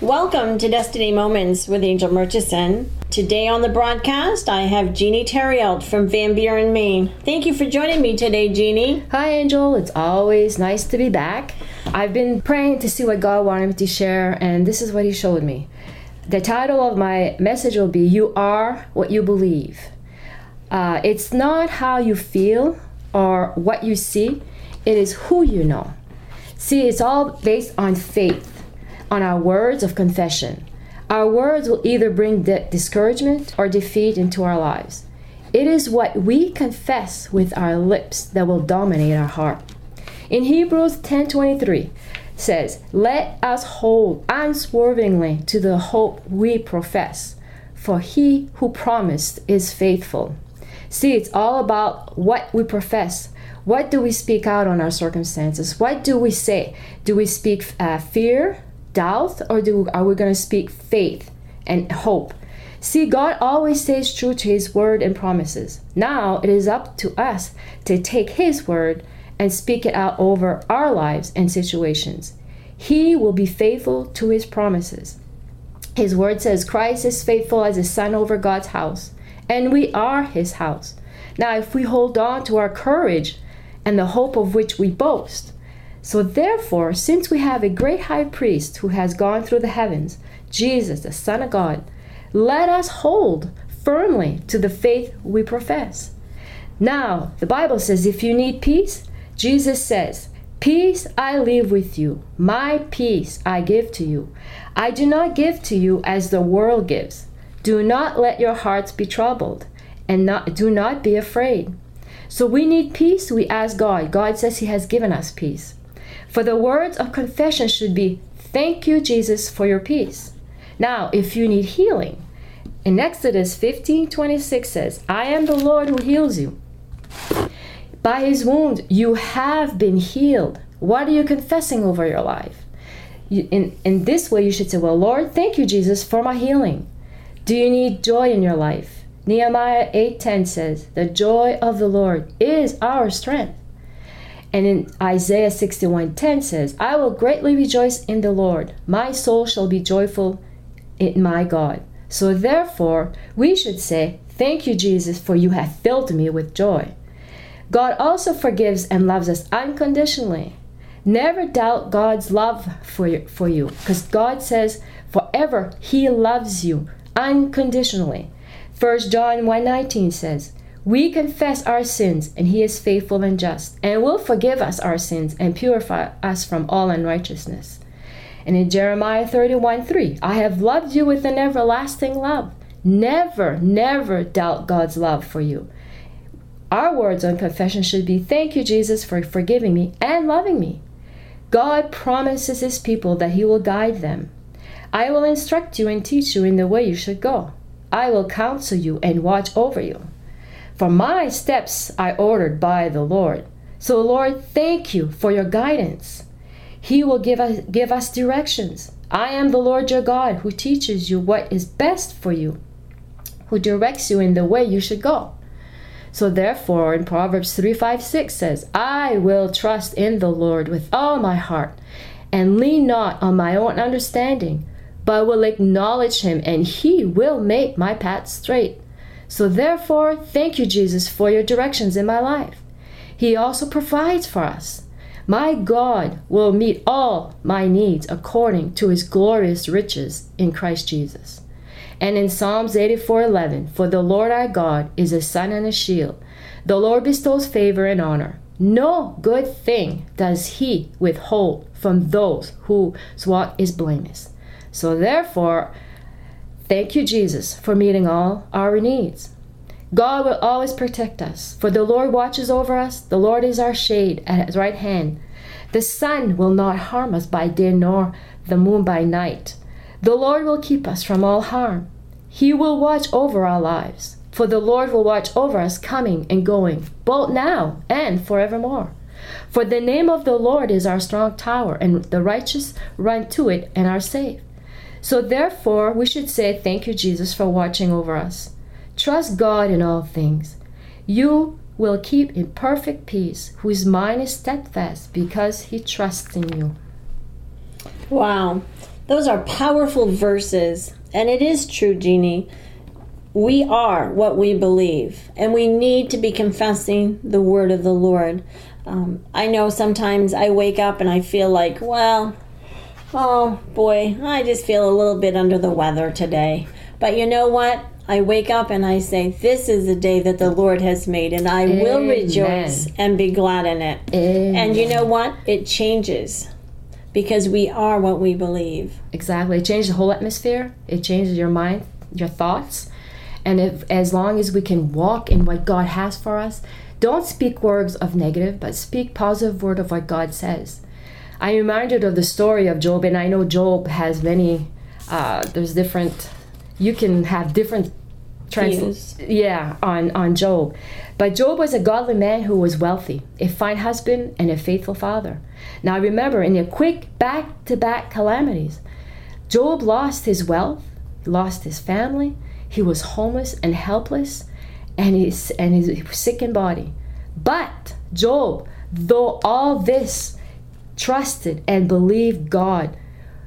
Welcome to Destiny Moments with Angel Murchison. Today on the broadcast, I have Jeannie Terrielt from Van Buren, Maine. Thank you for joining me today, Jeannie. Hi, Angel. It's always nice to be back. I've been praying to see what God wanted me to share, and this is what He showed me. The title of my message will be You Are What You Believe. Uh, it's not how you feel or what you see, it is who you know. See, it's all based on faith on our words of confession. Our words will either bring de- discouragement or defeat into our lives. It is what we confess with our lips that will dominate our heart. In Hebrews 10:23 says, "Let us hold unswervingly to the hope we profess, for he who promised is faithful." See, it's all about what we profess. What do we speak out on our circumstances? What do we say? Do we speak uh, fear? Doubt or do are we going to speak faith and hope? See, God always stays true to his word and promises. Now it is up to us to take his word and speak it out over our lives and situations. He will be faithful to his promises. His word says Christ is faithful as a son over God's house, and we are his house. Now, if we hold on to our courage and the hope of which we boast, so, therefore, since we have a great high priest who has gone through the heavens, Jesus, the Son of God, let us hold firmly to the faith we profess. Now, the Bible says if you need peace, Jesus says, Peace I leave with you, my peace I give to you. I do not give to you as the world gives. Do not let your hearts be troubled, and not, do not be afraid. So we need peace, we ask God. God says He has given us peace. For the words of confession should be, Thank you, Jesus, for your peace. Now, if you need healing, in Exodus 15 26 says, I am the Lord who heals you. By his wound, you have been healed. What are you confessing over your life? You, in, in this way, you should say, Well, Lord, thank you, Jesus, for my healing. Do you need joy in your life? Nehemiah 8:10 says, "The joy of the Lord is our strength." And in Isaiah 61:10 says, I will greatly rejoice in the Lord. My soul shall be joyful in my God. So therefore, we should say, Thank you, Jesus, for you have filled me with joy. God also forgives and loves us unconditionally. Never doubt God's love for you, for you because God says forever he loves you unconditionally. 1 John 1:19 says, we confess our sins, and He is faithful and just, and will forgive us our sins and purify us from all unrighteousness. And in Jeremiah 31 3, I have loved you with an everlasting love. Never, never doubt God's love for you. Our words on confession should be Thank you, Jesus, for forgiving me and loving me. God promises His people that He will guide them. I will instruct you and teach you in the way you should go. I will counsel you and watch over you. For my steps I ordered by the Lord. So, Lord, thank you for your guidance. He will give us, give us directions. I am the Lord your God who teaches you what is best for you, who directs you in the way you should go. So, therefore, in Proverbs 3 5 6 says, I will trust in the Lord with all my heart and lean not on my own understanding, but will acknowledge him, and he will make my path straight. So, therefore, thank you, Jesus, for your directions in my life. He also provides for us. My God will meet all my needs according to his glorious riches in Christ Jesus. And in Psalms 84:11, for the Lord our God is a sun and a shield. The Lord bestows favor and honor. No good thing does he withhold from those whose walk is blameless. So therefore, Thank you, Jesus, for meeting all our needs. God will always protect us, for the Lord watches over us. The Lord is our shade at his right hand. The sun will not harm us by day, nor the moon by night. The Lord will keep us from all harm. He will watch over our lives, for the Lord will watch over us coming and going, both now and forevermore. For the name of the Lord is our strong tower, and the righteous run to it and are safe. So, therefore, we should say, Thank you, Jesus, for watching over us. Trust God in all things. You will keep in perfect peace, whose mind is steadfast because he trusts in you. Wow. Those are powerful verses. And it is true, Jeannie. We are what we believe, and we need to be confessing the word of the Lord. Um, I know sometimes I wake up and I feel like, well, oh boy, I just feel a little bit under the weather today. But you know what? I wake up and I say, This is the day that the Lord has made, and I Amen. will rejoice and be glad in it. Amen. And you know what? It changes because we are what we believe. Exactly. It changes the whole atmosphere, it changes your mind, your thoughts. And if, as long as we can walk in what God has for us, don't speak words of negative, but speak positive word of what God says. I'm reminded of the story of Job, and I know Job has many. Uh, there's different. You can have different trans- yeah on on Job, but Job was a godly man who was wealthy, a fine husband, and a faithful father. Now remember, in the quick back-to-back calamities, Job lost his wealth, lost his family, he was homeless and helpless, and he's and he's sick in body. But Job, though all this, trusted and believed God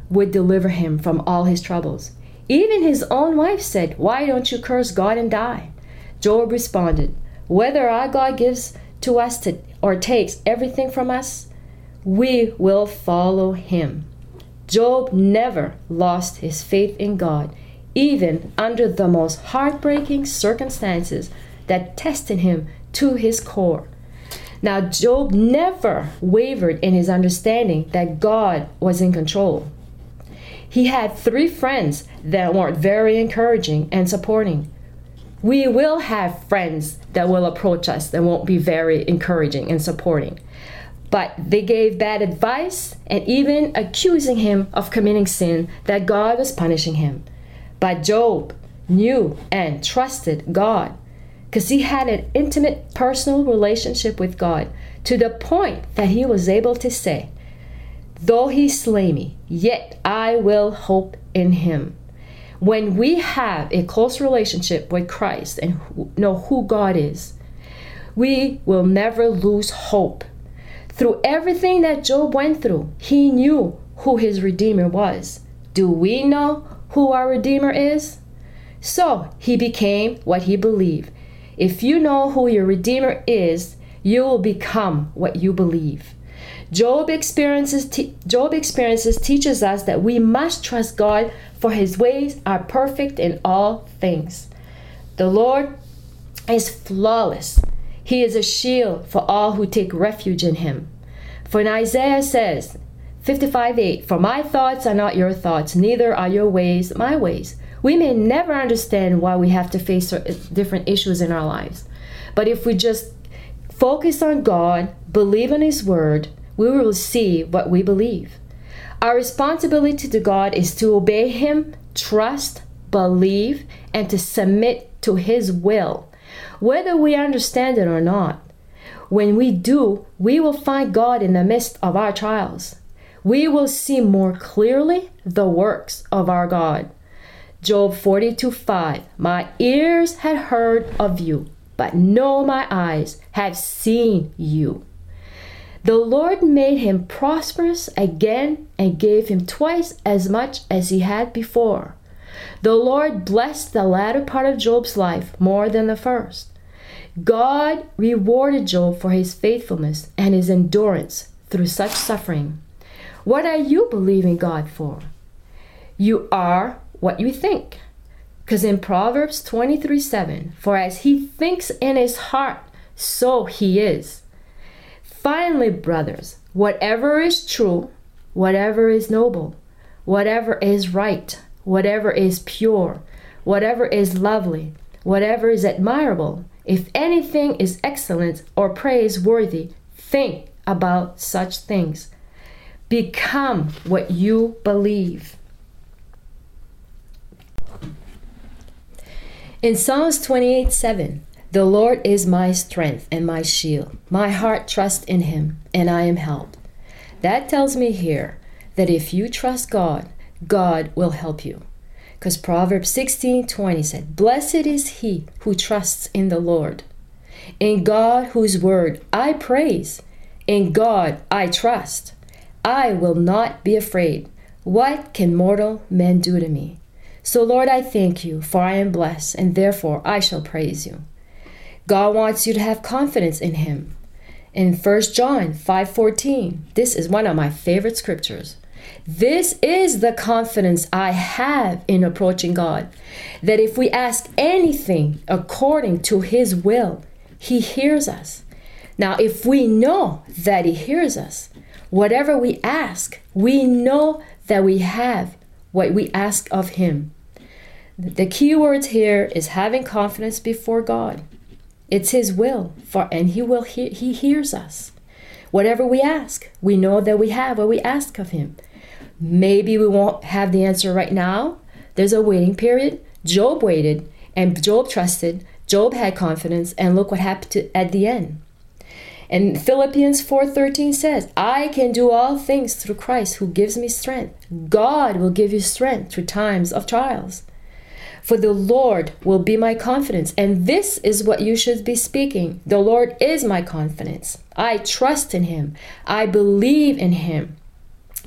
would deliver him from all his troubles. Even his own wife said, Why don't you curse God and die? Job responded, Whether our God gives to us to, or takes everything from us, we will follow him. Job never lost his faith in God even under the most heartbreaking circumstances that tested him to his core. Now, Job never wavered in his understanding that God was in control. He had three friends that weren't very encouraging and supporting. We will have friends that will approach us that won't be very encouraging and supporting. But they gave bad advice and even accusing him of committing sin that God was punishing him. But Job knew and trusted God because he had an intimate personal relationship with God to the point that he was able to say, Though he slay me, yet I will hope in him. When we have a close relationship with Christ and know who God is, we will never lose hope. Through everything that Job went through, he knew who his Redeemer was. Do we know who our Redeemer is? So he became what he believed. If you know who your Redeemer is, you will become what you believe. Job experiences, Job experiences teaches us that we must trust God for his ways are perfect in all things. The Lord is flawless. He is a shield for all who take refuge in him. For Isaiah says, 55 8 For my thoughts are not your thoughts, neither are your ways my ways. We may never understand why we have to face different issues in our lives. But if we just focus on God, believe in His Word, we will see what we believe. Our responsibility to God is to obey Him, trust, believe, and to submit to His will, whether we understand it or not. When we do, we will find God in the midst of our trials we will see more clearly the works of our God. Job 42 5 My ears had heard of you, but no, my eyes have seen you. The Lord made him prosperous again and gave him twice as much as he had before. The Lord blessed the latter part of Job's life more than the first. God rewarded Job for his faithfulness and his endurance through such suffering. What are you believing God for? You are what you think. Because in Proverbs 23 7, for as he thinks in his heart, so he is. Finally, brothers, whatever is true, whatever is noble, whatever is right, whatever is pure, whatever is lovely, whatever is admirable, if anything is excellent or praiseworthy, think about such things. Become what you believe. In Psalms 28 7, the Lord is my strength and my shield. My heart trusts in him, and I am helped. That tells me here that if you trust God, God will help you. Because Proverbs 16 20 said, Blessed is he who trusts in the Lord. In God, whose word I praise, in God I trust. I will not be afraid. What can mortal men do to me? So, Lord, I thank you, for I am blessed, and therefore I shall praise you. God wants you to have confidence in him. In 1 John 5:14, this is one of my favorite scriptures. This is the confidence I have in approaching God, that if we ask anything according to his will, he hears us. Now, if we know that he hears us, whatever we ask, we know that we have what we ask of him. The key words here is having confidence before God. It's his will for and he will he, he hears us. Whatever we ask, we know that we have what we ask of him. Maybe we won't have the answer right now. There's a waiting period. Job waited and Job trusted. Job had confidence and look what happened to, at the end. And Philippians 4:13 says, "I can do all things through Christ who gives me strength." God will give you strength through times of trials. For the Lord will be my confidence. And this is what you should be speaking. The Lord is my confidence. I trust in him. I believe in him.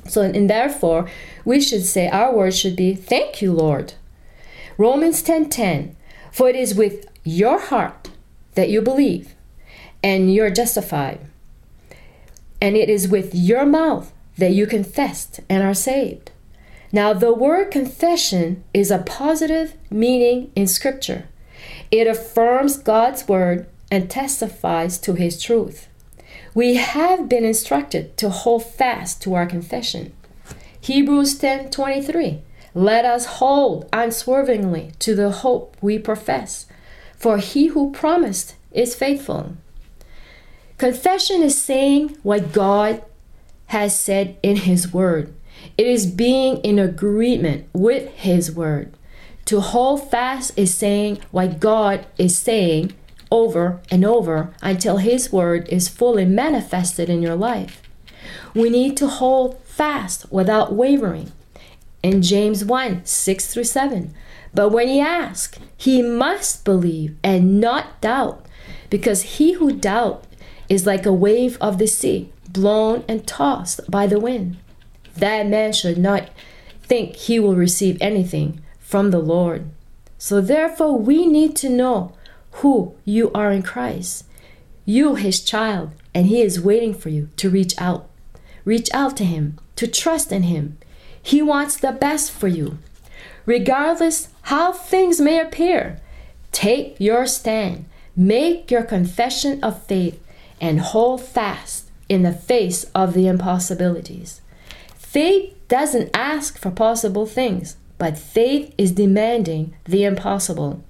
So, and therefore, we should say our words should be, Thank you, Lord. Romans 10 10. For it is with your heart that you believe, and you're justified. And it is with your mouth that you confess and are saved. Now, the word confession is a positive meaning in Scripture. It affirms God's word and testifies to his truth. We have been instructed to hold fast to our confession. Hebrews 10:23 Let us hold unswervingly to the hope we profess, for he who promised is faithful. Confession is saying what God has said in his word. It is being in agreement with his word. To hold fast is saying what God is saying over and over until His Word is fully manifested in your life. We need to hold fast without wavering. In James 1 6 through 7. But when he asks, he must believe and not doubt, because he who doubts is like a wave of the sea, blown and tossed by the wind. That man should not think he will receive anything from the Lord. So, therefore, we need to know who you are in Christ. You, his child, and he is waiting for you to reach out. Reach out to him, to trust in him. He wants the best for you. Regardless how things may appear, take your stand, make your confession of faith, and hold fast in the face of the impossibilities. Faith doesn't ask for possible things, but faith is demanding the impossible.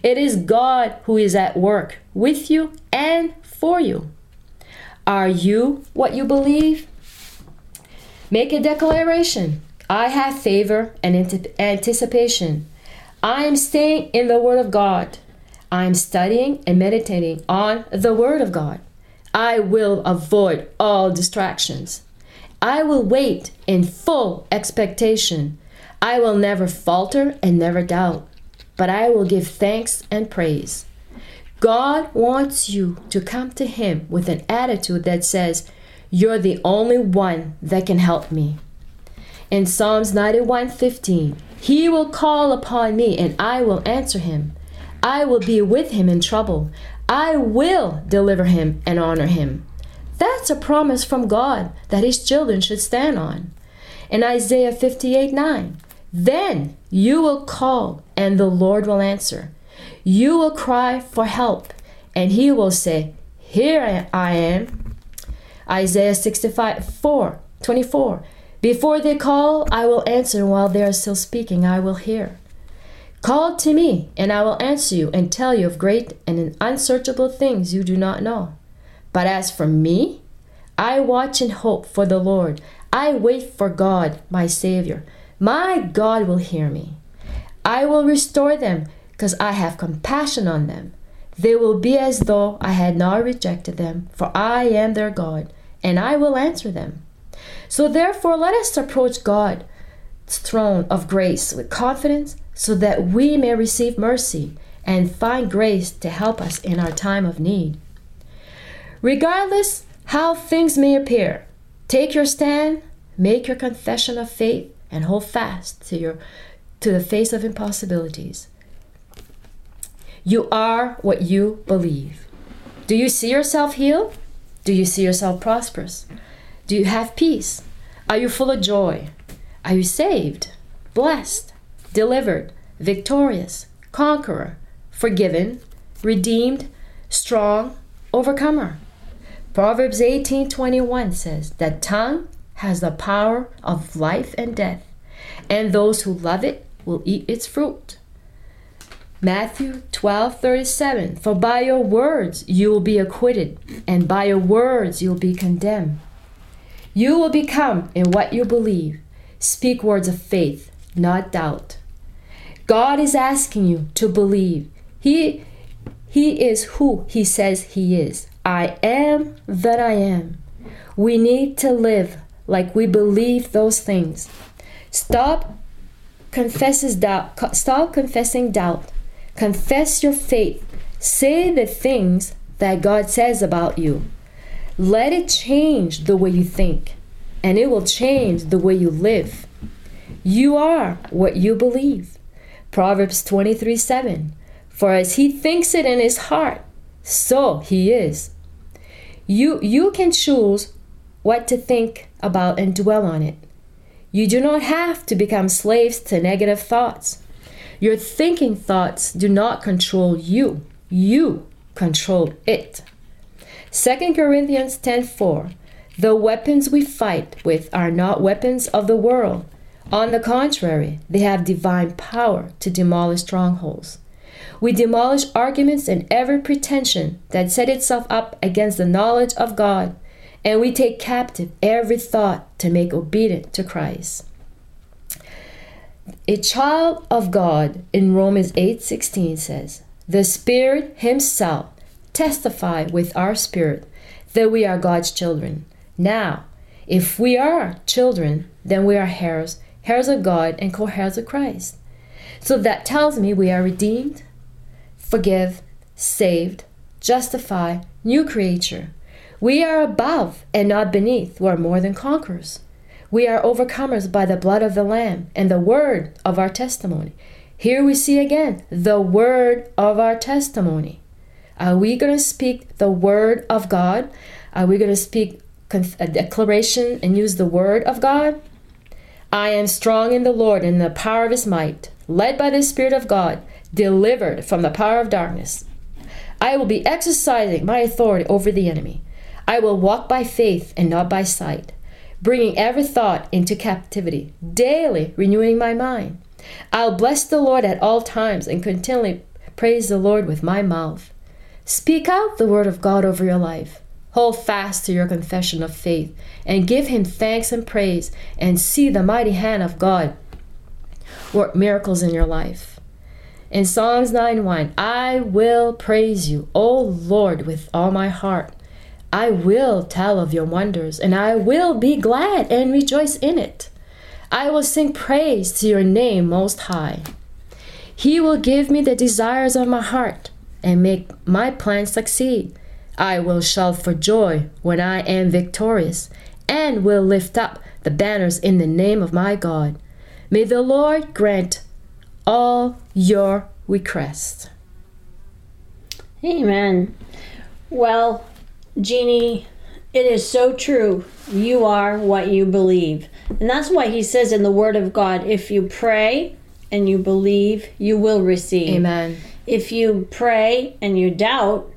It is God who is at work with you and for you. Are you what you believe? Make a declaration. I have favor and anticipation. I am staying in the Word of God. I am studying and meditating on the Word of God. I will avoid all distractions. I will wait in full expectation. I will never falter and never doubt but I will give thanks and praise. God wants you to come to Him with an attitude that says, You're the only one that can help me. In Psalms 91 15, He will call upon me and I will answer him. I will be with him in trouble. I will deliver him and honor him. That's a promise from God that His children should stand on. In Isaiah 58 9, then you will call, and the Lord will answer. You will cry for help, and he will say, Here I am. Isaiah 65 4 24. Before they call, I will answer while they are still speaking, I will hear. Call to me, and I will answer you and tell you of great and unsearchable things you do not know. But as for me, I watch and hope for the Lord. I wait for God, my Savior. My God will hear me. I will restore them because I have compassion on them. They will be as though I had not rejected them, for I am their God, and I will answer them. So therefore, let us approach God's throne of grace with confidence so that we may receive mercy and find grace to help us in our time of need. Regardless how things may appear, take your stand, make your confession of faith, and hold fast to your to the face of impossibilities. You are what you believe. Do you see yourself healed? Do you see yourself prosperous? Do you have peace? Are you full of joy? Are you saved, blessed, delivered, victorious, conqueror, forgiven, redeemed, strong, overcomer? Proverbs 18:21 says, "The tongue has the power of life and death, and those who love it will eat its fruit." Matthew 12:37 For by your words you will be acquitted, and by your words you will be condemned. You will become in what you believe. Speak words of faith, not doubt. God is asking you to believe. He he is who he says he is. I am that I am. We need to live like we believe those things. Stop confesses doubt. Stop confessing doubt. Confess your faith. Say the things that God says about you. Let it change the way you think, and it will change the way you live. You are what you believe. Proverbs 23 7. For as he thinks it in his heart, so he is. You, you can choose what to think about and dwell on it. You do not have to become slaves to negative thoughts. Your thinking thoughts do not control you. You control it. 2 Corinthians 10:4 The weapons we fight with are not weapons of the world. On the contrary, they have divine power to demolish strongholds. We demolish arguments and every pretension that set itself up against the knowledge of God, and we take captive every thought to make obedient to Christ. A child of God in Romans 8:16 says, "The Spirit himself testify with our spirit that we are God's children." Now, if we are children, then we are heirs, heirs of God and co-heirs of Christ. So that tells me we are redeemed, forgive, saved, justify, new creature. We are above and not beneath. We are more than conquerors. We are overcomers by the blood of the Lamb and the word of our testimony. Here we see again the word of our testimony. Are we going to speak the word of God? Are we going to speak a declaration and use the word of God? I am strong in the Lord and in the power of his might, led by the Spirit of God, delivered from the power of darkness. I will be exercising my authority over the enemy. I will walk by faith and not by sight bringing every thought into captivity, daily renewing my mind. I'll bless the Lord at all times and continually praise the Lord with my mouth. Speak out the word of God over your life. Hold fast to your confession of faith and give him thanks and praise and see the mighty hand of God work miracles in your life. In Psalms 9:1, I will praise you, O Lord, with all my heart. I will tell of your wonders, and I will be glad and rejoice in it. I will sing praise to your name most high. He will give me the desires of my heart and make my plans succeed. I will shout for joy when I am victorious and will lift up the banners in the name of my God. May the Lord grant all your requests. Amen. Well, Jeannie, it is so true. You are what you believe. And that's why he says in the Word of God if you pray and you believe, you will receive. Amen. If you pray and you doubt,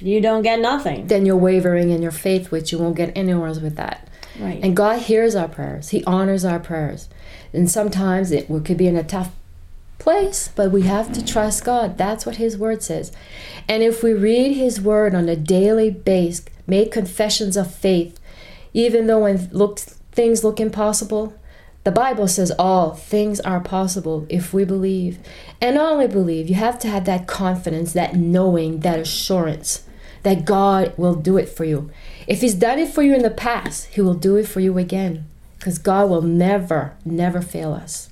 you don't get nothing. Then you're wavering in your faith, which you won't get anywhere with that. Right. And God hears our prayers, He honors our prayers. And sometimes it could be in a tough place, but we have to trust God. That's what His Word says. And if we read His Word on a daily basis, make confessions of faith, even though when looks, things look impossible, the Bible says all things are possible if we believe. And not only believe, you have to have that confidence, that knowing, that assurance that God will do it for you. If He's done it for you in the past, He will do it for you again. Because God will never, never fail us.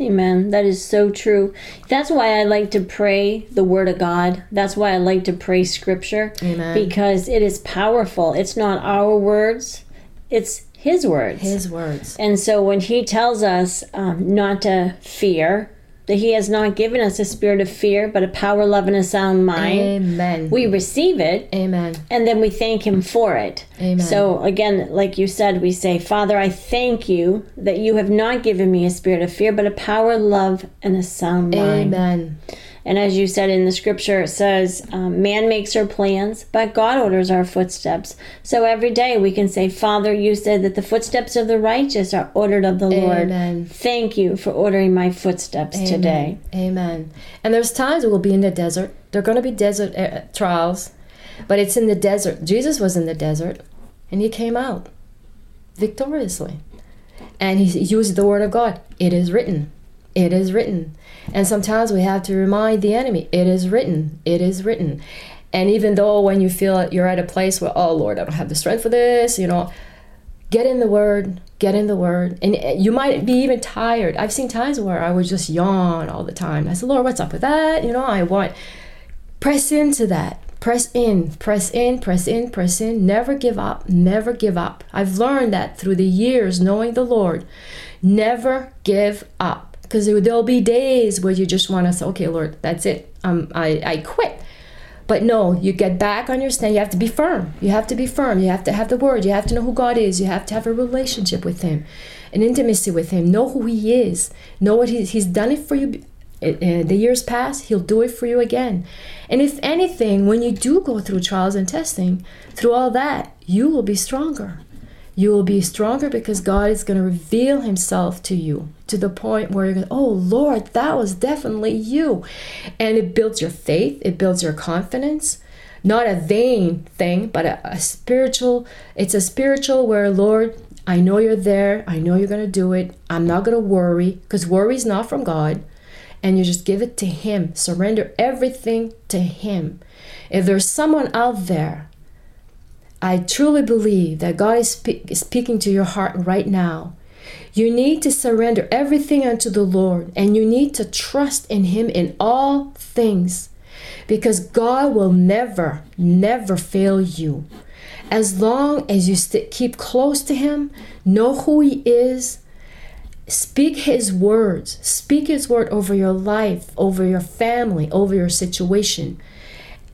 Amen. That is so true. That's why I like to pray the Word of God. That's why I like to pray Scripture. Amen. Because it is powerful. It's not our words, it's His words. His words. And so when He tells us um, not to fear, that He has not given us a spirit of fear, but a power, love, and a sound mind, Amen. we receive it Amen. and then we thank him for it. Amen. So again, like you said, we say, Father, I thank you that you have not given me a spirit of fear, but a power, love, and a sound mind. Amen. And as you said in the scripture, it says, um, man makes our plans, but God orders our footsteps. So every day we can say, Father, you said that the footsteps of the righteous are ordered of the Lord. Amen. Thank you for ordering my footsteps today. Amen. And there's times we'll be in the desert. There are going to be desert uh, trials, but it's in the desert. Jesus was in the desert, and he came out victoriously. And he used the word of God. It is written. It is written. And sometimes we have to remind the enemy, it is written. It is written. And even though when you feel you're at a place where, oh Lord, I don't have the strength for this, you know, get in the word get in the word. And you might be even tired. I've seen times where i would just yawn all the time. I said lord what's up with that? You know i want press into that. Press in press in press in press in. Never give up never give up. I've learned that through the years knowing the lord. Never give up because there'll be days where you just want to say okay lord that's it um, I, I quit but no, you get back on your stand. You have to be firm. You have to be firm. You have to have the word. You have to know who God is. You have to have a relationship with Him, an intimacy with Him. Know who He is. Know what He's, he's done it for you. In the years pass, He'll do it for you again. And if anything, when you do go through trials and testing, through all that, you will be stronger. You will be stronger because God is going to reveal Himself to you to the point where you're going, oh Lord, that was definitely you. And it builds your faith, it builds your confidence. Not a vain thing, but a, a spiritual, it's a spiritual where, Lord, I know you're there. I know you're going to do it. I'm not going to worry because worry is not from God. And you just give it to Him. Surrender everything to Him. If there's someone out there I truly believe that God is spe- speaking to your heart right now. You need to surrender everything unto the Lord and you need to trust in Him in all things because God will never, never fail you. As long as you st- keep close to Him, know who He is, speak His words, speak His word over your life, over your family, over your situation.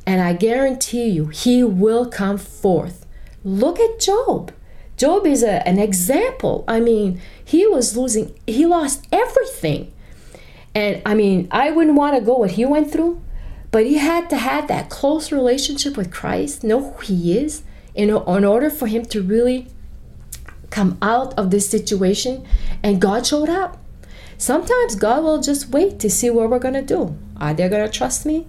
And I guarantee you, he will come forth. Look at Job. Job is a, an example. I mean, he was losing, he lost everything. And I mean, I wouldn't want to go what he went through, but he had to have that close relationship with Christ, know who he is, in, in order for him to really come out of this situation. And God showed up. Sometimes God will just wait to see what we're going to do. Are they going to trust me?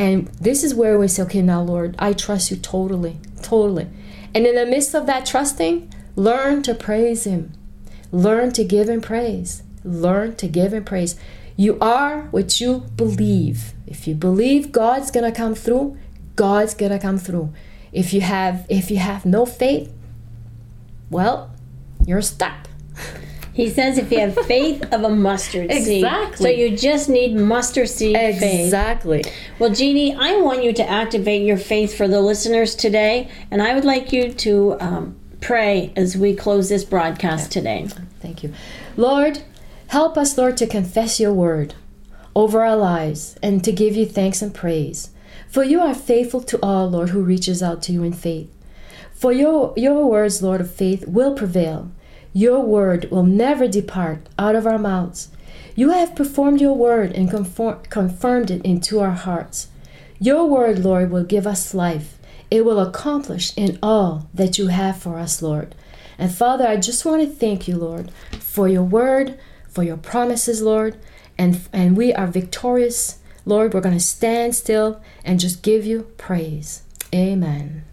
And this is where we say, okay, now, Lord, I trust you totally, totally. And in the midst of that trusting, learn to praise Him. Learn to give Him praise. Learn to give Him praise. You are what you believe. If you believe God's gonna come through, God's gonna come through. If you have if you have no faith, well, you're stuck. He says if you have faith of a mustard seed. Exactly. So you just need mustard seed faith. Exactly. Well, Jeannie, I want you to activate your faith for the listeners today, and I would like you to um, pray as we close this broadcast today. Thank you. Lord, help us, Lord, to confess your word over our lives and to give you thanks and praise. For you are faithful to all, Lord, who reaches out to you in faith. For your, your words, Lord of faith, will prevail. Your word will never depart out of our mouths. You have performed your word and conform, confirmed it into our hearts. Your word, Lord, will give us life. It will accomplish in all that you have for us, Lord. And Father, I just want to thank you, Lord, for your word, for your promises, Lord. And, and we are victorious. Lord, we're going to stand still and just give you praise. Amen.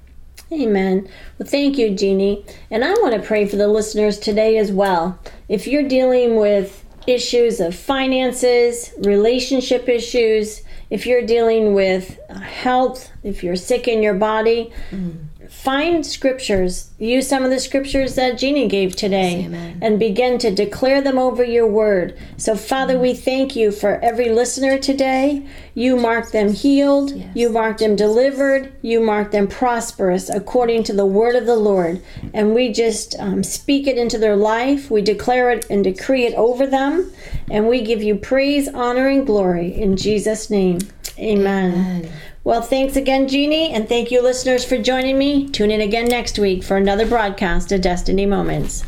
Amen. Well, thank you, Jeannie. And I want to pray for the listeners today as well. If you're dealing with issues of finances, relationship issues, if you're dealing with uh, health, if you're sick in your body, mm. Find scriptures. Use some of the scriptures that Jeannie gave today Amen. and begin to declare them over your word. So, Father, we thank you for every listener today. You mark them healed, Yes. you mark them delivered, you mark them prosperous according to the word of the Lord. And we just um, speak it into their life. We declare it and decree it over them. And we give you praise, honor, and glory in Jesus' name. Amen. Amen. Well, thanks again, Jeannie, and thank you, listeners, for joining me. Tune in again next week for another broadcast of Destiny Moments.